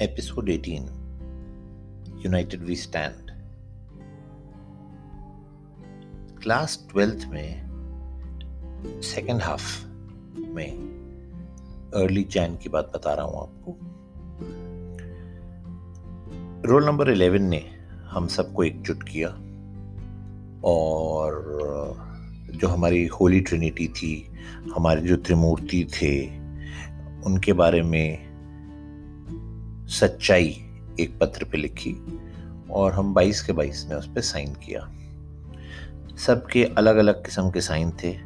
Episode 18 United We Stand. Class twelfth में second half में early Jain की बात बता रहा हूँ आपको। रोल नंबर इलेवन ने हम सबको एकजुट किया और, जो हमारी होली ट्रिनिटी थी, हमारे जो त्रिमूर्ति थे, उनके बारे में सच्चाई एक पत्र पे लिखी और हम 22 के 22 में उस पर साइन किया। सबके अलग अलग किस्म के साइन थे।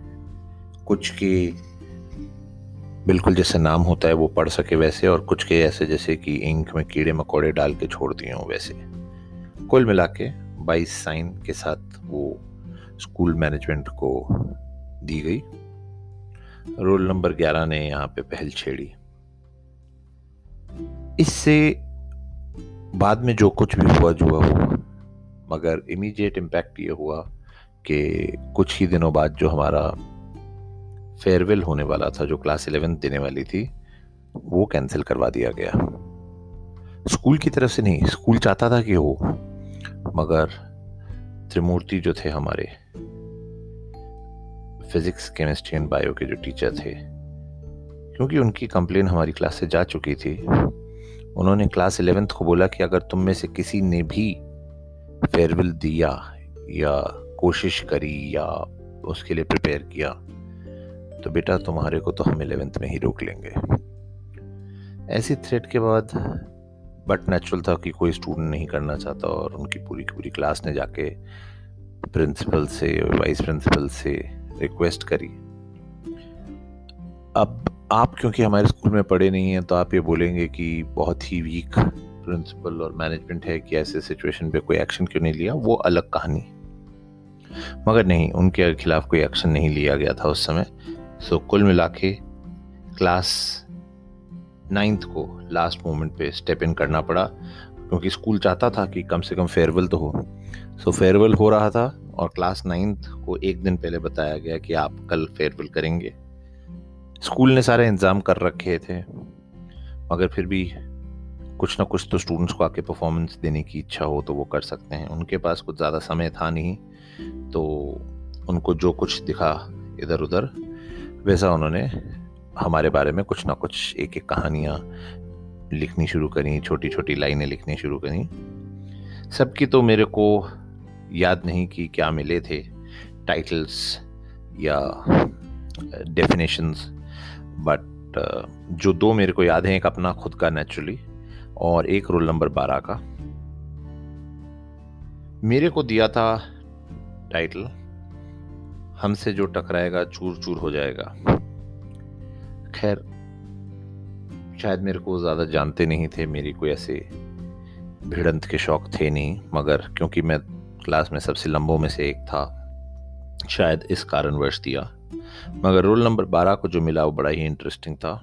कुछ के बिल्कुल जैसे नाम होता है वो पढ़ सके वैसे और कुछ के ऐसे जैसे कि इंक में कीड़े मकोड़े डाल के छोड़ दिए हों वैसे। कुल मिला के बाईस साइन के साथ वो स्कूल मैनेजमेंट को दी गई। रोल नंबर ग्यारह ने यहाँ पे पहल छेड़ी। इससे बाद में जो कुछ भी हुआ, जो हुआ मगर इमीडिएट इम्पैक्ट ये हुआ कि कुछ ही दिनों बाद जो हमारा फेयरवेल होने वाला था, जो क्लास इलेवेंथ देने वाली थी, वो कैंसिल करवा दिया गया। स्कूल की तरफ़ से नहीं स्कूल चाहता था कि हो, मगर त्रिमूर्ति जो थे हमारे फिजिक्स केमिस्ट्री एंड बायो के जो टीचर थे, क्योंकि उनकी कंप्लेन हमारी क्लास से जा चुकी थी उन्होंने क्लास इलेवेंथ को बोला कि अगर तुम में से किसी ने भी फेयरवेल दिया या कोशिश करी या उसके लिए प्रिपेयर किया तो बेटा तुम्हारे को तो हम इलेवेंथ में ही रोक लेंगे। ऐसी थ्रेट के बाद बट नेचुरल था कि कोई स्टूडेंट नहीं करना चाहता और उनकी पूरी की पूरी क्लास ने जाके प्रिंसिपल से वाइस प्रिंसिपल से रिक्वेस्ट करी। अब आप क्योंकि हमारे स्कूल में पढ़े नहीं हैं तो आप ये बोलेंगे कि बहुत ही वीक प्रिंसिपल और मैनेजमेंट है कि ऐसे सिचुएशन पे कोई एक्शन क्यों नहीं लिया? वो अलग कहानी मगर नहीं, उनके खिलाफ कोई एक्शन नहीं लिया गया था उस समय। सो कुल मिला के क्लास नाइन्थ को लास्ट मोमेंट पे स्टेप इन करना पड़ा, क्योंकि स्कूल चाहता था कि कम से कम फेयरवेल तो हो। सो फेयरवेल हो रहा था और क्लास नाइन्थ को एक दिन पहले बताया गया कि आप कल फेयरवेल करेंगे। स्कूल ने सारे इंतज़ाम कर रखे थे, मगर फिर भी कुछ ना कुछ तो स्टूडेंट्स को आके परफॉर्मेंस देने की इच्छा हो तो वो कर सकते हैं। उनके पास कुछ ज़्यादा समय था नहीं तो उनको जो कुछ दिखा इधर उधर वैसा उन्होंने हमारे बारे में कुछ ना कुछ एक एक कहानियाँ लिखनी शुरू करी छोटी छोटी लाइनें लिखनी शुरू करी। सबकी तो मेरे को याद नहीं कि क्या मिले थे टाइटल्स या डेफिनेशंस बट uh, जो दो मेरे को याद है एक अपना खुद का नेचुरली और एक रोल नंबर बारह का। मेरे को दिया था टाइटल हमसे जो टकराएगा चूर चूर हो जाएगा। खैर शायद मेरे को ज़्यादा जानते नहीं थे मेरी कोई ऐसे भिड़ंत के शौक थे नहीं मगर क्योंकि मैं क्लास में सबसे लंबों में से एक था शायद इस कारणवश दिया। मगर रोल नंबर बारह को जो मिला वो बड़ा ही इंटरेस्टिंग था।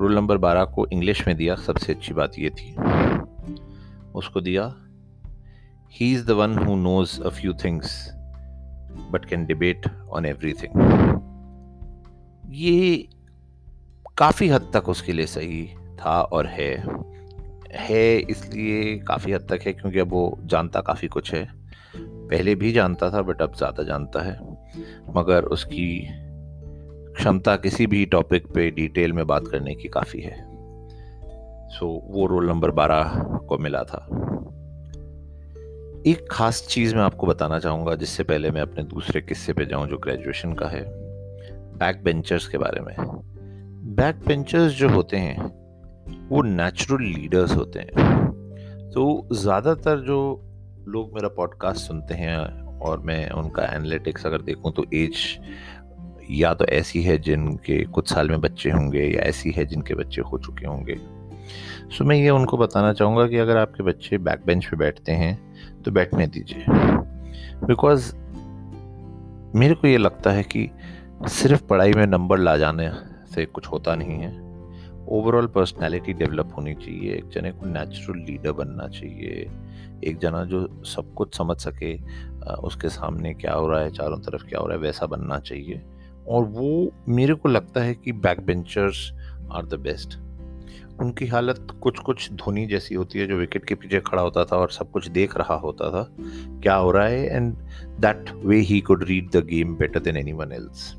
रोल नंबर बारह को इंग्लिश में दिया, सबसे अच्छी बात ये थी। उसको दिया he is the one who knows a few things but can debate on everything ये काफ़ी हद तक उसके लिए सही था और है। है इसलिए काफ़ी हद तक है क्योंकि अब वो जानता काफ़ी कुछ है। पहले भी जानता था बट अब ज़्यादा जानता है। मगर उसकी क्षमता किसी भी टॉपिक पे डिटेल में बात करने की काफ़ी है। सो so, वो रोल नंबर बारह को मिला था। एक खास चीज़ मैं आपको बताना चाहूँगा जिससे पहले मैं अपने दूसरे किस्से पे जाऊँ जो ग्रेजुएशन का है बैक बेंचर्स के बारे में। बैक बेंचर्स जो होते हैं वो नेचुरल लीडर्स होते हैं। तो ज़्यादातर जो लोग मेरा पॉडकास्ट सुनते हैं और मैं उनका एनालिटिक्स अगर देखूँ तो एज या तो ऐसी है जिनके कुछ साल में बच्चे होंगे या ऐसी है जिनके बच्चे हो चुके होंगे। सो मैं ये उनको बताना चाहूँगा कि अगर आपके बच्चे बैक बेंच पे बैठते हैं तो बैठने दीजिए। बिकॉज़ मेरे को ये लगता है कि सिर्फ़ पढ़ाई में नंबर ला जाने से कुछ होता नहीं है। ओवरऑल पर्सनैलिटी डेवलप होनी चाहिए, एक जने को नेचुरल लीडर बनना चाहिए। एक जना जो सब कुछ समझ सके उसके सामने क्या हो रहा है, चारों तरफ़ क्या हो रहा है, वैसा बनना चाहिए। और वो मेरे को लगता है कि back benchers are the best उनकी हालत कुछ कुछ धोनी जैसी होती है, जो विकेट के पीछे खड़ा होता था और सब कुछ देख रहा होता था। क्या हो रहा है? And that way he could read the game better than anyone else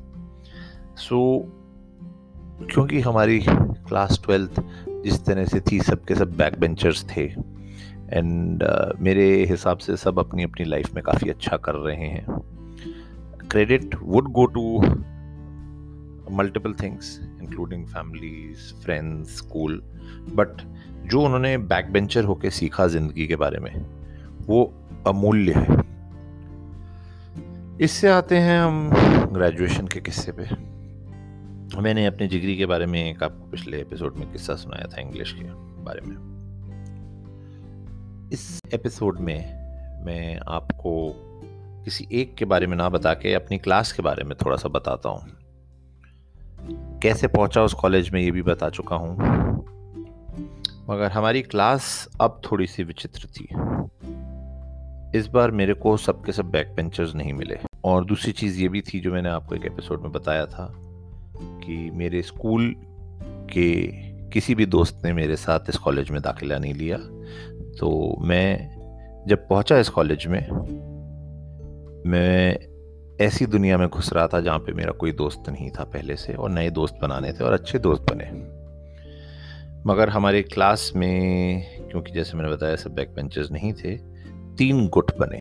so क्योंकि हमारी क्लास ट्वेल्थ जिस तरह से थी, सबके सब बैक बेंचर्स थे। एंड uh, मेरे हिसाब से सब अपनी अपनी लाइफ में काफ़ी अच्छा कर रहे हैं। Credit would go to multiple things including families friends school but जो उन्होंने बैक बेंचर होके सीखा ज़िंदगी के बारे में वो अमूल्य है। इससे आते हैं हम ग्रेजुएशन के किस्से पे। मैंने अपने जिगरी के बारे में एक आपको पिछले एपिसोड में किस्सा सुनाया था इंग्लिश के बारे में। एपिसोड में मैं आपको किसी एक के बारे में ना बता के अपनी क्लास के बारे में थोड़ा सा बताता हूँ। कैसे पहुँचा उस कॉलेज में ये भी बता चुका हूँ। मगर हमारी क्लास अब थोड़ी सी विचित्र थी। इस बार मेरे को सबके सब बैक बेंचर्स नहीं मिले। और दूसरी चीज़ ये भी थी जो मैंने आपको एक एपिसोड में बताया था कि मेरे स्कूल के किसी भी दोस्त ने मेरे साथ इस कॉलेज में दाखिला नहीं लिया। तो मैं जब पहुँचा इस कॉलेज में, मैं ऐसी दुनिया में घुस रहा था जहाँ पे मेरा कोई दोस्त नहीं था पहले से और नए दोस्त बनाने थे और अच्छे दोस्त बने। मगर हमारे क्लास में, क्योंकि जैसे मैंने बताया, सब बैक बेंचर्स नहीं थे, तीन गुट बने।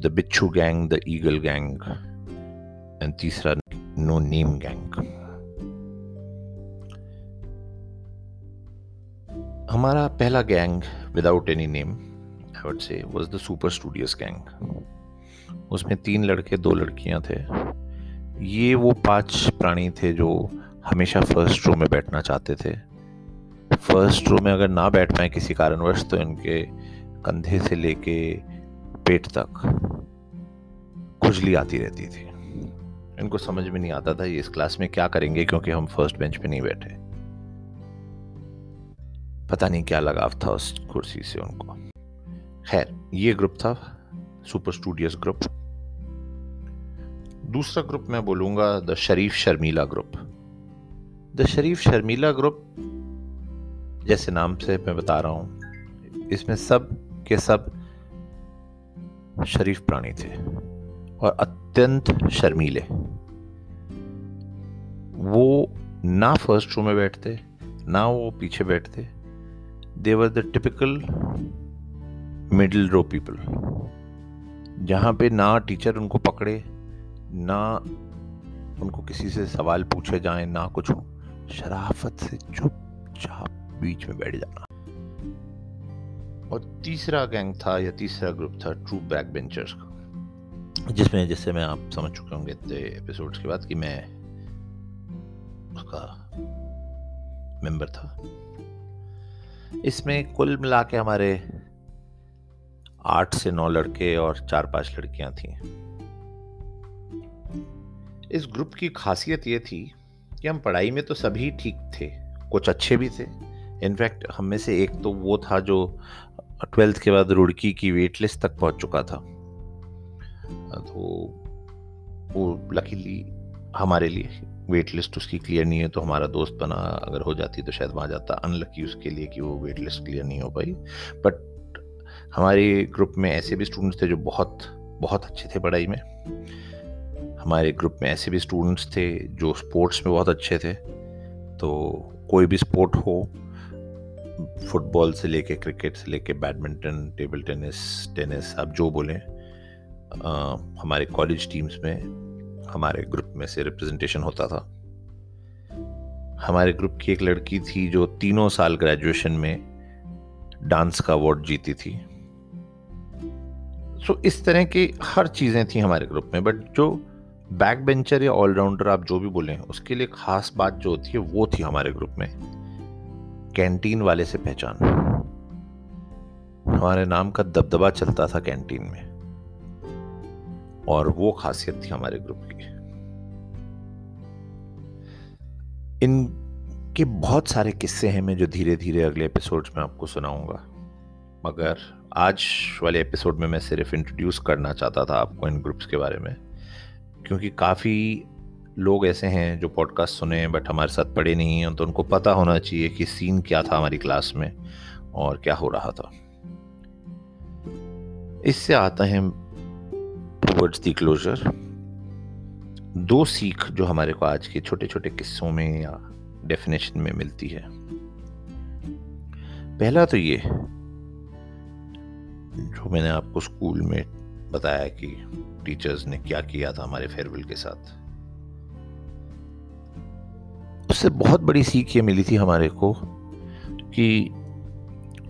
The bichhu gang the eagle gang and तीसरा नो नेम गैंग हमारा पहला gang without any name I would say was the super studious gang. उसमें तीन लड़के, दो लड़कियाँ थे। ये वो पाँच प्राणी थे जो हमेशा फ़र्स्ट रो में बैठना चाहते थे। फ़र्स्ट रो में अगर ना बैठ पाए किसी कारणवश तो इनके कंधे से लेके पेट तक खुजली आती रहती थी। इनको समझ में नहीं आता था, ये इस क्लास में क्या करेंगे, क्योंकि हम फ़र्स्ट बेंच पे नहीं बैठे। पता नहीं क्या लगाव था उस कुर्सी से उनको। खैर, ये ग्रुप था, सुपर स्टूडियस ग्रुप। दूसरा ग्रुप मैं बोलूँगा द शरीफ शर्मीला ग्रुप। द शरीफ शर्मीला ग्रुप, जैसे नाम से मैं बता रहा हूँ, इसमें सब के सब शरीफ प्राणी थे और अत्यंत शर्मीले। वो ना फ़र्स्ट रो में बैठते, ना वो पीछे बैठते they were the typical middle row people जहाँ पे ना टीचर उनको पकड़े, ना उनको किसी से सवाल पूछे जाए, ना कुछ हो, शराफत से चुपचाप बीच में बैठ जाना। और तीसरा गैंग था या तीसरा ग्रुप था ट्रू बैक बेंचर्स का, जिसमें जैसे मैं आप समझ चुके होंगे इतने एपिसोड्स के बाद कि मैं उसका मेंबर था। इसमें कुल मिला के हमारे आठ से नौ लड़के और चार पाँच लड़कियाँ थी। इस ग्रुप की खासियत ये थी कि हम पढ़ाई में तो सभी ठीक थे, कुछ अच्छे भी थे। इनफैक्ट हम में से एक तो वो था जो ट्वेल्थ के बाद रुड़की की वेट लिस्ट तक पहुँच चुका था। तो वो लकीली हमारे लिए वेट लिस्ट उसकी क्लियर नहीं है तो हमारा दोस्त बना, अगर हो जाती तो शायद वहाँ जाता। अनलकी उसके लिए कि वो वेट लिस्ट क्लियर नहीं हो पाई। बट हमारे ग्रुप में ऐसे भी स्टूडेंट्स थे जो बहुत बहुत अच्छे थे पढ़ाई में। हमारे ग्रुप में ऐसे भी स्टूडेंट्स थे जो स्पोर्ट्स में बहुत अच्छे थे। तो कोई भी स्पोर्ट हो फुटबॉल से लेके क्रिकेट से लेके बैडमिंटन टेबल टेनिस टेनिस आप जो बोलें हमारे कॉलेज टीम्स में हमारे ग्रुप में से रिप्रेजेंटेशन होता था। हमारे ग्रुप की एक लड़की थी जो तीनों साल ग्रेजुएशन में डांस का अवार्ड जीती थी। सो so, इस तरह की हर चीज़ें थी हमारे ग्रुप में बट जो बैक बेंचर या ऑलराउंडर आप जो भी बोलें उसके लिए खास बात जो होती है वो थी हमारे ग्रुप में। कैंटीन वाले से पहचान। हमारे नाम का दबदबा चलता था कैंटीन में। और वो खासियत थी हमारे ग्रुप की। इनके बहुत सारे किस्से हैं, मैं जो धीरे धीरे अगले एपिसोड्स में आपको सुनाऊँगा। मगर आज वाले एपिसोड में मैं सिर्फ़ इंट्रोड्यूस करना चाहता था आपको इन ग्रुप्स के बारे में, क्योंकि काफ़ी लोग ऐसे हैं जो पॉडकास्ट सुने बट हमारे साथ पढ़े नहीं हैं तो उनको पता होना चाहिए कि सीन क्या था हमारी क्लास में और क्या हो रहा था। इससे आता है टूवर्ड्स दी क्लोजर दो सीख जो हमारे को आज के छोटे छोटे किस्सों में या डेफिनेशन में मिलती है। पहला तो ये, जो मैंने आपको स्कूल में बताया कि टीचर्स ने क्या किया था हमारे फेयरवेल के साथ। उससे बहुत बड़ी सीख ये मिली थी हमारे को कि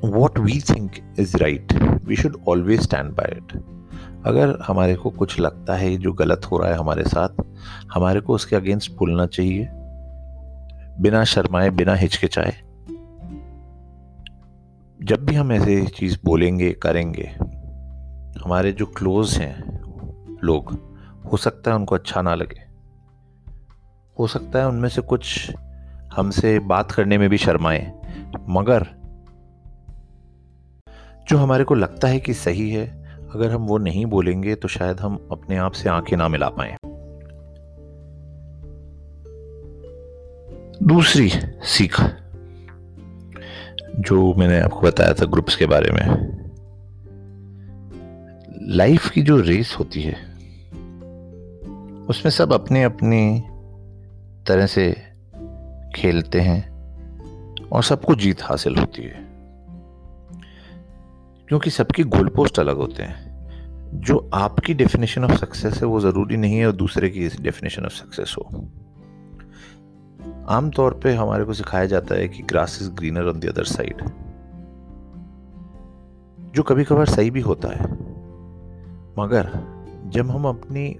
what we think is right we should always stand by it अगर हमारे को कुछ लगता है जो गलत हो रहा है हमारे साथ, हमारे को उसके अगेंस्ट बोलना चाहिए। बिना शर्माए, बिना हिचकिचाए। जब भी हम ऐसे चीज़ बोलेंगे, करेंगे, हमारे जो क्लोज हैं लोग, हो सकता है उनको अच्छा ना लगे। हो सकता है उनमें से कुछ हमसे बात करने में भी शर्माए, मगर जो हमारे को लगता है कि सही है अगर हम वो नहीं बोलेंगे तो शायद हम अपने आप से आँखें ना मिला पाए। दूसरी सीख, जो मैंने आपको बताया था ग्रुप्स के बारे में, लाइफ की जो रेस होती है, उसमें सब अपने अपने तरह से खेलते हैं और सबको जीत हासिल होती है, क्योंकि सबके गोल पोस्ट अलग होते हैं। जो आपकी डेफिनेशन ऑफ़ सक्सेस है, वो ज़रूरी नहीं है और दूसरे की डेफिनेशन ऑफ़ सक्सेस हो। आमतौर पे हमारे को सिखाया जाता है कि grass is greener on the other side जो कभी कभार सही भी होता है, मगर जब हम अपनी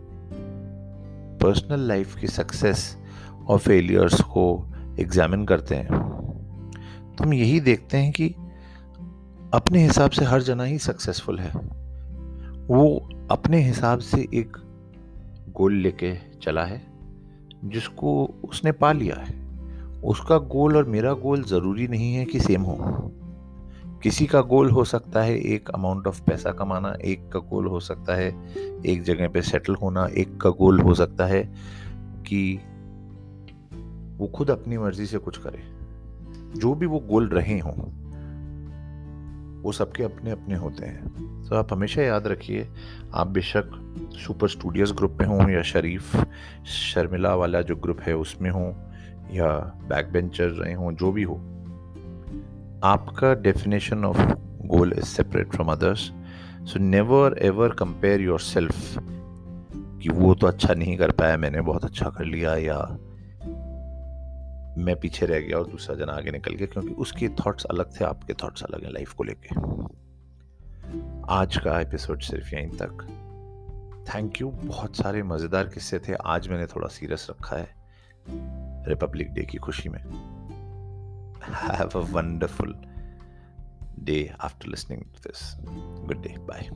पर्सनल लाइफ की सक्सेस और फेलियर्स को एग्जामिन करते हैं तो हम यही देखते हैं कि अपने हिसाब से हर जना ही सक्सेसफुल है। वो अपने हिसाब से एक गोल लेके चला है, जिसको उसने पा लिया है। उसका गोल और मेरा गोल ज़रूरी नहीं है कि सेम हो। किसी का गोल हो सकता है एक अमाउंट ऑफ़ पैसा कमाना, एक का गोल हो सकता है एक जगह पे सेटल होना, एक का गोल हो सकता है कि वो खुद अपनी मर्ज़ी से कुछ करे। जो भी वो गोल रहे हों वो सबके अपने अपने होते हैं। तो आप हमेशा याद रखिए, आप बेशक सुपर स्टूडियोज ग्रुप में हों या शरीफ, शर्मिला वाला जो ग्रुप है उसमें हों या बैक बेंचर रहे हों, जो भी हो। आपका definition of goal is separate from others so never ever compare yourself कि वो तो अच्छा नहीं कर पाया मैंने, बहुत अच्छा कर लिया या मैं पीछे रह गया और दूसरा जना आगे निकल गया, क्योंकि उसके थॉट्स अलग थे, आपके थॉट्स अलग हैं लाइफ को लेके। आज का एपिसोड सिर्फ़ यहीं तक। थैंक यू बहुत सारे मज़ेदार किस्से थे। आज मैंने थोड़ा सीरियस रखा है रिपब्लिक डे की खुशी में। Have a wonderful day after listening this good day bye